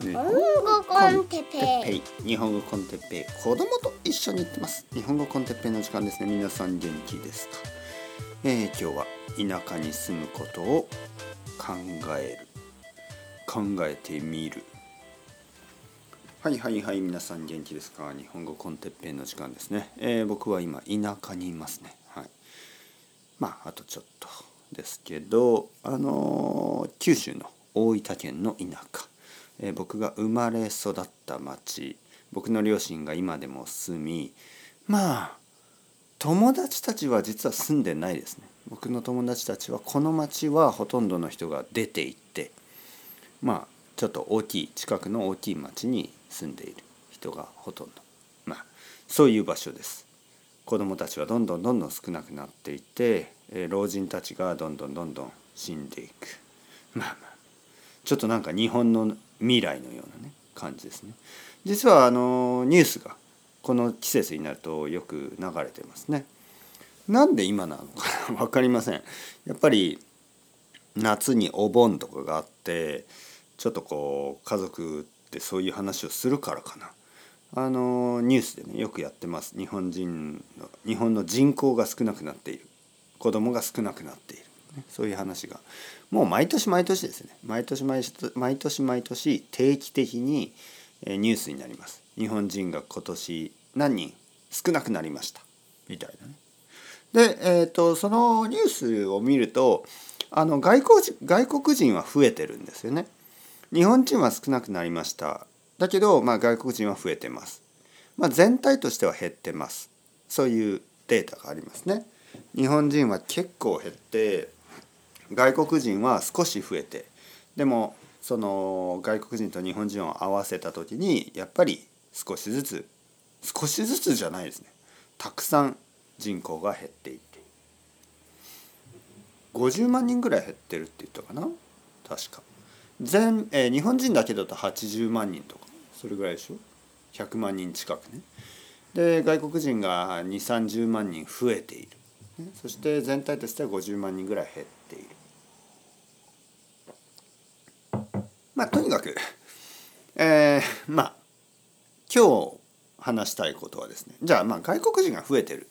日本語コンテッペイ。日本語コンテッペイ。子供と一緒に行ってます。日本語コンテッペイの時間ですね。皆さん元気ですか、えー、今日は田舎に住むことを考える。考えてみる。はいはいはい皆さん元気ですか？日本語コンテッペイの時間ですね、えー、僕は今田舎にいますね。はい。まああとちょっとですけどあのー、九州の大分県の田舎、えー、僕が生まれ育った町。僕の両親が今でも住みまあ友達たちは実は住んでないですね。僕の友達たちはこの町はほとんどの人が出て行ってまあちょっと大きい近くの大きい町に住んでいる人がほとんど。まあそういう場所です。子どもたちはどんどんどんどん少なくなっていて老人たちがどんどんどんどん死んでいく。まあまあ。ちょっとなんか日本の未来のようなね感じですね。実はあのニュースがこの季節になるとよく流れてますね。なんで今なのかな分かりません。やっぱり夏にお盆とかがあってちょっとこう家族ってそういう話をするからかな。あのニュースでねよくやってます。日本人の日本の人口が少なくなっている。子供が少なくなっている。そういう話が。もう毎年毎年ですね。毎年毎年毎年毎年定期的にニュースになります。日本人が今年何人少なくなりました。みたいなね。で、えーと、そのニュースを見るとあの外国外国人は増えてるんですよね。日本人は少なくなりました。だけど、まあ、外国人は増えてます、まあ、全体としては減ってます。そういうデータがありますね。日本人は結構減って外国人は少し増えてでもその外国人と日本人を合わせた時にやっぱり少しずつ少しずつじゃないですね。たくさん人口が減っていって。50万人ぐらい減ってるって言ったかな？確か。全、えー、日本人だけだと80万人とか。それぐらいでしょ？100万人近くね。で外国人が2 3 0万人増えている。そして全体としては50万人ぐらい減っている。まあとにかくえー、まあ今日話したいことはですねじゃあまあ外国人が増えてる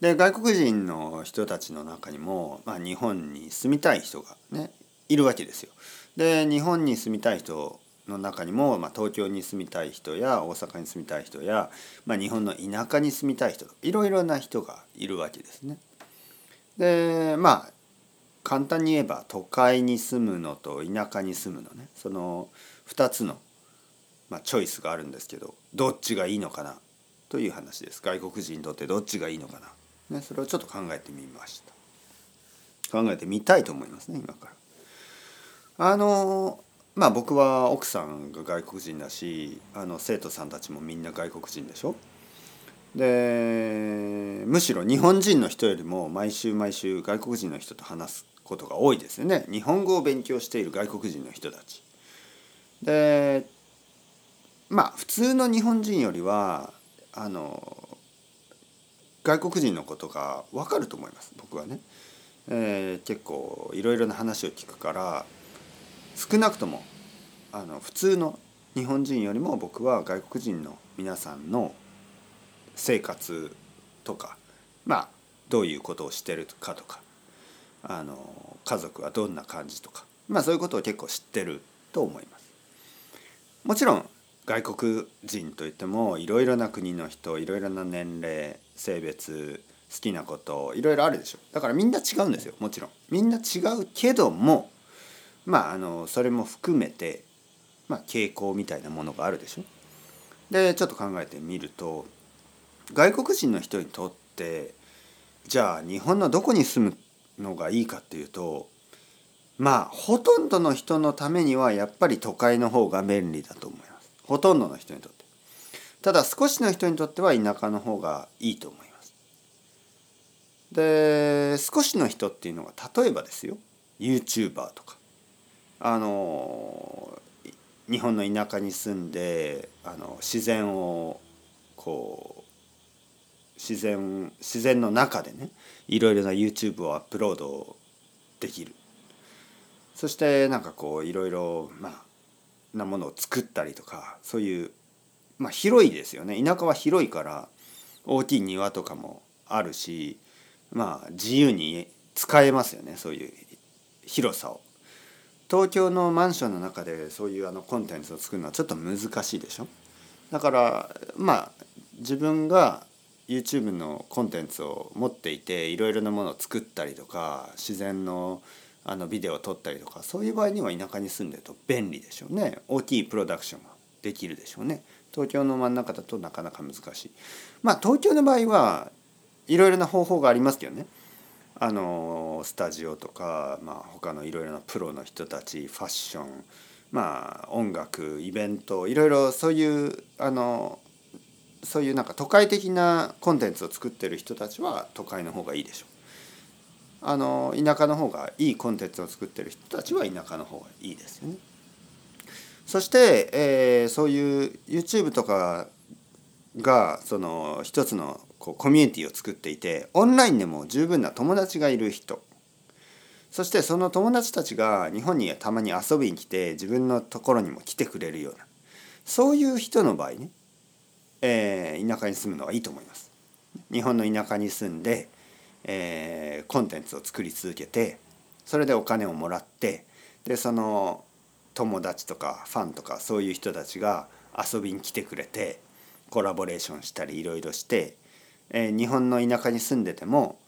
で外国人の人たちの中にも、まあ、日本に住みたい人がねいるわけですよ。で日本に住みたい人の中にも、まあ、東京に住みたい人や大阪に住みたい人や、まあ、日本の田舎に住みたい人いろいろな人がいるわけですね。でまあ簡単に言えば都会に住むのと田舎に住むのね。その2つの、まあ、チョイスがあるんですけどどっちがいいのかな？という話です。外国人にとってどっちがいいのかな、ね、それをちょっと考えてみました。考えてみたいと思いますね今から。あのまあ僕は奥さんが外国人だしあの生徒さんたちもみんな外国人でしょ？でむしろ日本人の人よりも毎週毎週外国人の人と話すことが多いですよね。日本語を勉強している外国人の人たち。でまあ普通の日本人よりはあの外国人のことが分かると思います。僕はね、えー、結構いろいろな話を聞くから少なくともあの普通の日本人よりも僕は外国人の皆さんの生活とかまあどういうことをしてるかとかあの家族はどんな感じとかまあそういうことを結構知ってると思います。もちろん外国人といってもいろいろな国の人いろいろな年齢性別好きなこといろいろあるでしょだからみんな違うんですよもちろんみんな違うけどもまああのそれも含めて、まあ、傾向みたいなものがあるでしょ。でちょっと考えてみると外国人の人にとってじゃあ日本のどこに住むのがいいかっていうとまあほとんどの人のためにはやっぱり都会の方が便利だと思います。ほとんどの人にとって。ただ少しの人にとっては田舎の方がいいと思います。で少しの人っていうのが例えばですよ。YouTuber とか。あの日本の田舎に住んであの自然をこう自然自然の中でねいろいろな YouTube をアップロードできる。そしてなんかこういろいろまあなものを作ったりとかそういう、まあ、広いですよね。田舎は広いから大きい庭とかもあるしまあ自由に使えますよね。そういう広さを。東京のマンションの中でそういうあのコンテンツを作るのはちょっと難しいでしょ？だからまあ自分が YouTube のコンテンツを持っていていろいろなものを作ったりとか自然のあのビデオを撮ったりとかそういう場合には田舎に住んでると便利でしょうね。大きいプロダクションができるでしょうね。東京の真ん中だとなかなか難しい。まあ東京の場合はいろいろな方法がありますけどね。あのスタジオとか、まあ、他のいろいろなプロの人たちファッションまあ音楽イベントいろいろそういうあのそういうなんか都会的なコンテンツを作ってる人たちは都会の方がいいでしょう。あの田舎の方がいいコンテンツを作ってる人たちは田舎の方がいいですよね。そして、えー、そういう YouTube とかがその一つのこうコミュニティを作っていてオンラインでも十分な友達がいる人そしてその友達たちが日本にたまに遊びに来て自分のところにも来てくれるようなそういう人の場合ね、えー、田舎に住むのはいいと思います。日本の田舎に住んで、えー、コンテンツを作り続けてそれでお金をもらってでその友達とかファンとかそういう人たちが遊びに来てくれてコラボレーションしたりいろいろしてえー、日本の田舎に住んでても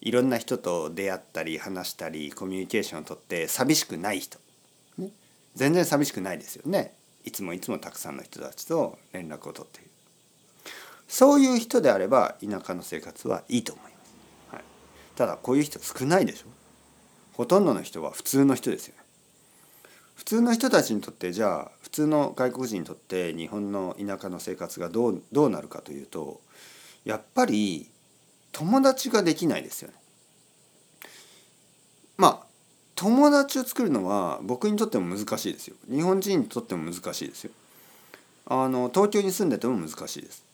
いろんな人と出会ったり話したりコミュニケーションをとって寂しくない人、ね、全然寂しくないですよね。いつもいつもたくさんの人たちと連絡を取っている。そういう人であれば田舎の生活はいいと思います、はい、ただこういう人少ないでしょほとんどの人は普通の人ですよね普通の人たちにとってじゃあ普通の外国人にとって日本の田舎の生活がどうどうなるかというとやっぱり友達ができないですよね。まあ友達を作るのは僕にとっても難しいですよ。日本人にとっても難しいですよ。あの東京に住んでても難しいです。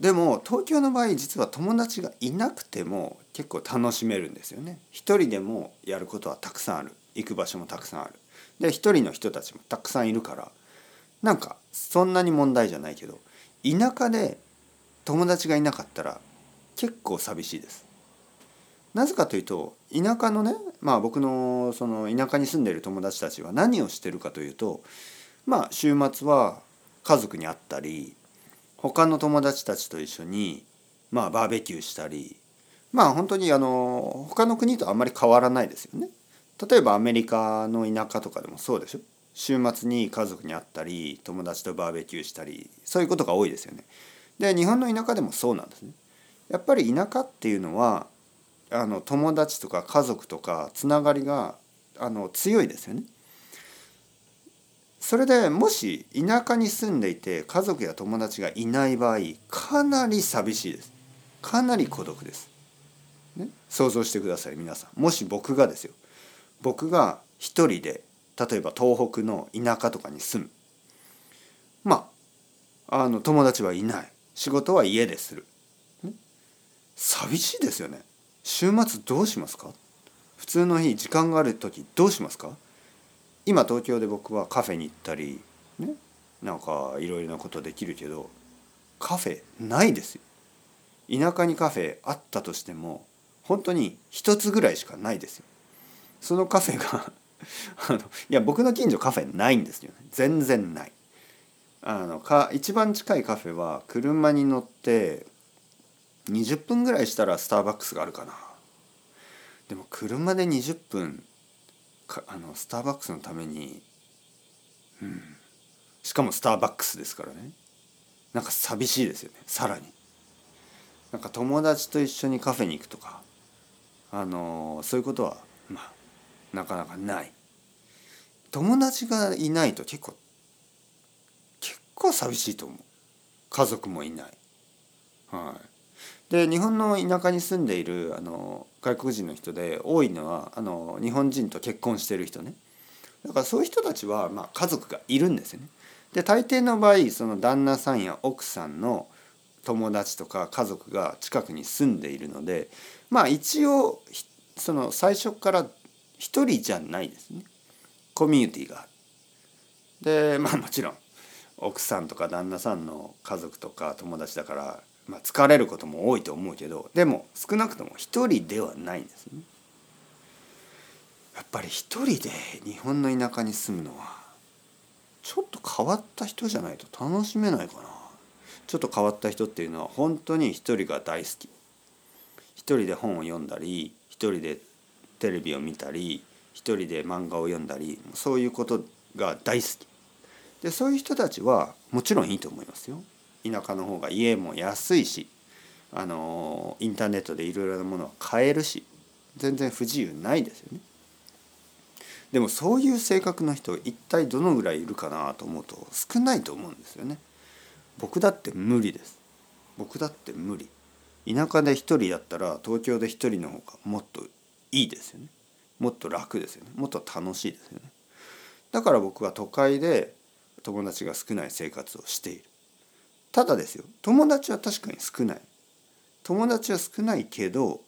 でも東京の場合実は友達がいなくても結構楽しめるんですよね。一人でもやることはたくさんある。行く場所もたくさんある。で一人の人たちもたくさんいるからなんかそんなに問題じゃないけど田舎で友達がいなかったら結構寂しいです。なぜかというと田舎のねまあ僕のその田舎に住んでいる友達たちは何をしてるかというとまあ週末は家族に会ったり他の友達たちと一緒にまあバーベキューしたりまあ本当にあの他の国とあんまり変わらないですよね。例えばアメリカの田舎とかでもそうでしょ週末に家族に会ったり友達とバーベキューしたりそういうことが多いですよね。で日本の田舎でもそうなんですね。やっぱり田舎っていうのはあの友達とか家族とかつながりがあの強いですよね。それでもし田舎に住んでいて家族や友達がいない場合かなり寂しいです。かなり孤独です。ね、想像してください皆さん。もし僕がですよ。僕が一人で例えば東北の田舎とかに住む。まああの友達はいない。仕事は家でする。寂しいですよね。週末どうしますか？普通の日時間がある時どうしますか？今東京で僕はカフェに行ったりねなんかいろいろなことできるけどカフェないですよ。田舎にカフェあったとしても本当に一つぐらいしかないですよ。そのカフェが あのいや僕の近所カフェないんですよね。全然ない。あのか一番近いカフェは車に乗って20分ぐらいしたらスターバックスがあるかな。でも車で20分あのスターバックスのためにうん。しかもスターバックスですからね。なんか寂しいですよね。さらに。なんか友達と一緒にカフェに行くとかあのそういうことはまあなかなかない。友達がいないと結構結構寂しいと思う。家族もいない。はい、で日本の田舎に住んでいるあの外国人の人で多いのはあの日本人と結婚してる人ねだからそういう人たちは、まあ、家族がいるんですよね。で大抵の場合その旦那さんや奥さんの友達とか家族が近くに住んでいるのでまあ一応その最初から一人じゃないですねコミュニティがある。でまあもちろん奥さんとか旦那さんの家族とか友達だから、まあ、疲れることも多いと思うけどでも少なくとも一人ではないんですね。やっぱり一人で日本の田舎に住むのはちょっと変わった人じゃないと楽しめないかな。ちょっと変わった人っていうのは本当に一人が大好き。一人で本を読んだり一人でテレビを見たり一人で漫画を読んだりそういうことが大好き。でそういう人たちはもちろんいいと思いますよ。田舎の方が家も安いしあのインターネットでいろいろなものは買えるし全然不自由ないですよねでもそういう性格の人一体どのぐらいいるかなと思うと少ないと思うんですよね。僕だって無理です。僕だって無理。田舎で一人だったら東京で一人の方がもっといいですよね。もっと楽ですよね。もっと楽しいですよね。だから僕は都会で友達が少ない生活をしている。ただですよ友達は確かに少ない。友達は少ないけど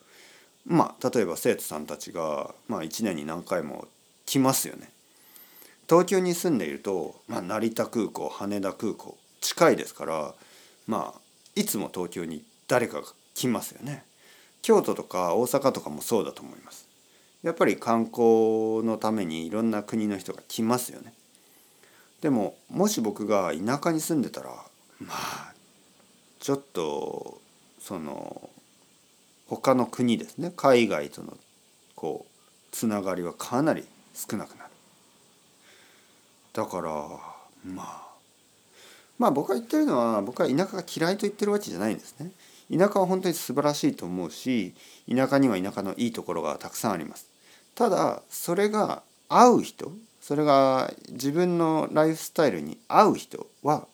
まあ例えば生徒さんたちが、まあ、1年に何回も来ますよね。東京に住んでいると、まあ、成田空港羽田空港近いですからまあいつも東京に誰かが来ますよね。京都とか大阪とかもそうだと思います。やっぱり観光のためにいろんな国の人が来ますよね。でももし僕が田舎に住んでたらまあちょっとその他の国ですね。海外とのこうつながりはかなり少なくなる。だからまあまあ僕が言ってるのは僕は田舎が嫌いと言ってるわけじゃないんですね。田舎は本当に素晴らしいと思うし田舎には田舎のいいところがたくさんあります。ただそれが合う人それが自分のライフスタイルに合う人は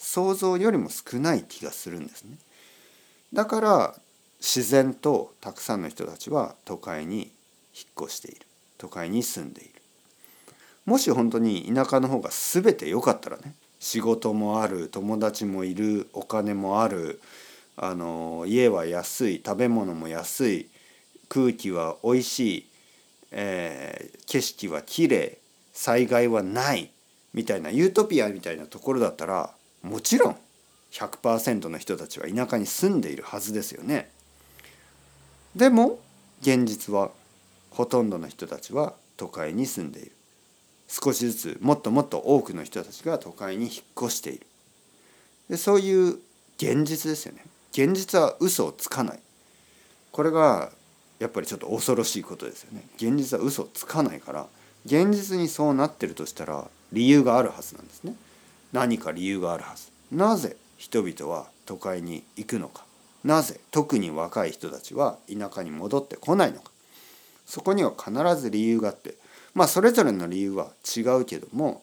想像よりも少ない気がするんですね。だから自然とたくさんの人たちは都会に引っ越している。都会に住んでいる。もし本当に田舎の方が全て良かったらね仕事もある友達もいるお金もあるあの家は安い食べ物も安い空気はおいしい、えー、景色はきれい災害はないみたいなユートピアみたいなところだったらもちろん100%の人たちは田舎に住んでいるはずですよね。でも現実はほとんどの人たちは都会に住んでいる。少しずつもっともっと多くの人たちが都会に引っ越している。でそういう現実ですよね。現実は嘘をつかない。これがやっぱりちょっと恐ろしいことですよね。現実は嘘をつかないから現実にそうなってるとしたら理由があるはずなんですね。何か理由があるはず。なぜ人々は都会に行くのか。なぜ特に若い人たちは田舎に戻ってこないのか。そこには必ず理由があって。まあそれぞれの理由は違うけども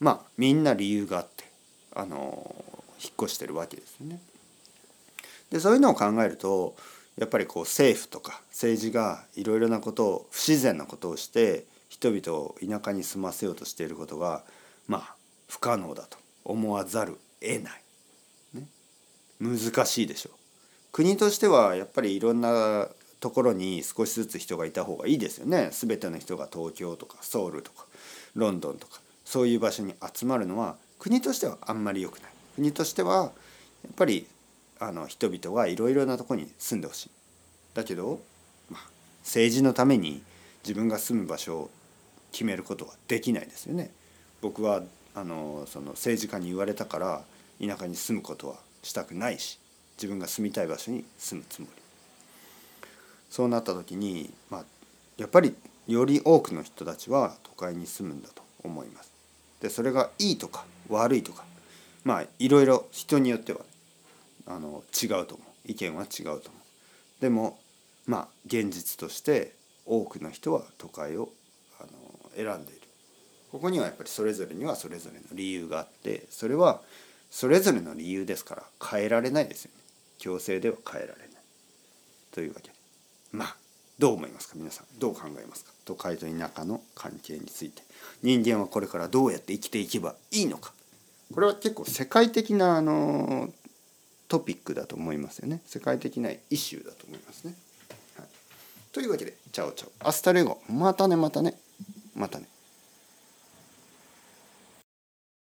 まあみんな理由があってあの引っ越してるわけですよね。でそういうのを考えるとやっぱりこう政府とか政治がいろいろなことを不自然なことをして人々を田舎に住ませようとしていることがまあ不可能だと。思わざる得ない、ね、難しいでしょ。う。国としてはやっぱりいろんなところに少しずつ人がいた方がいいですよね。全ての人が東京とかソウルとかロンドンとかそういう場所に集まるのは国としてはあんまり良くない。国としてはやっぱりあの人々がいろいろなとこに住んでほしい。だけど、まあ、政治のために自分が住む場所を決めることはできないですよね。僕はあのその政治家に言われたから田舎に住むことはしたくないし自分が住みたい場所に住むつもりそうなった時に、まあ、やっぱりより多くの人たちは都会に住むんだと思います。でそれがいいとか悪いとかまあいろいろ人によっては、あの違うと思う意見は違うと思う。でもまあ現実として多くの人は都会をあの選んでいる。ここにはやっぱりそれぞれにはそれぞれの理由があってそれはそれぞれの理由ですから変えられないですよね。強制では変えられない。というわけで。まあどう思いますか？皆さんどう考えますか？都会と田舎の関係について人間はこれからどうやって生きていけばいいのかこれは結構世界的なあのトピックだと思いますよね世界的なイシューだと思いますね。はい、というわけで ciao ciao hasta luego またねまたねまたね。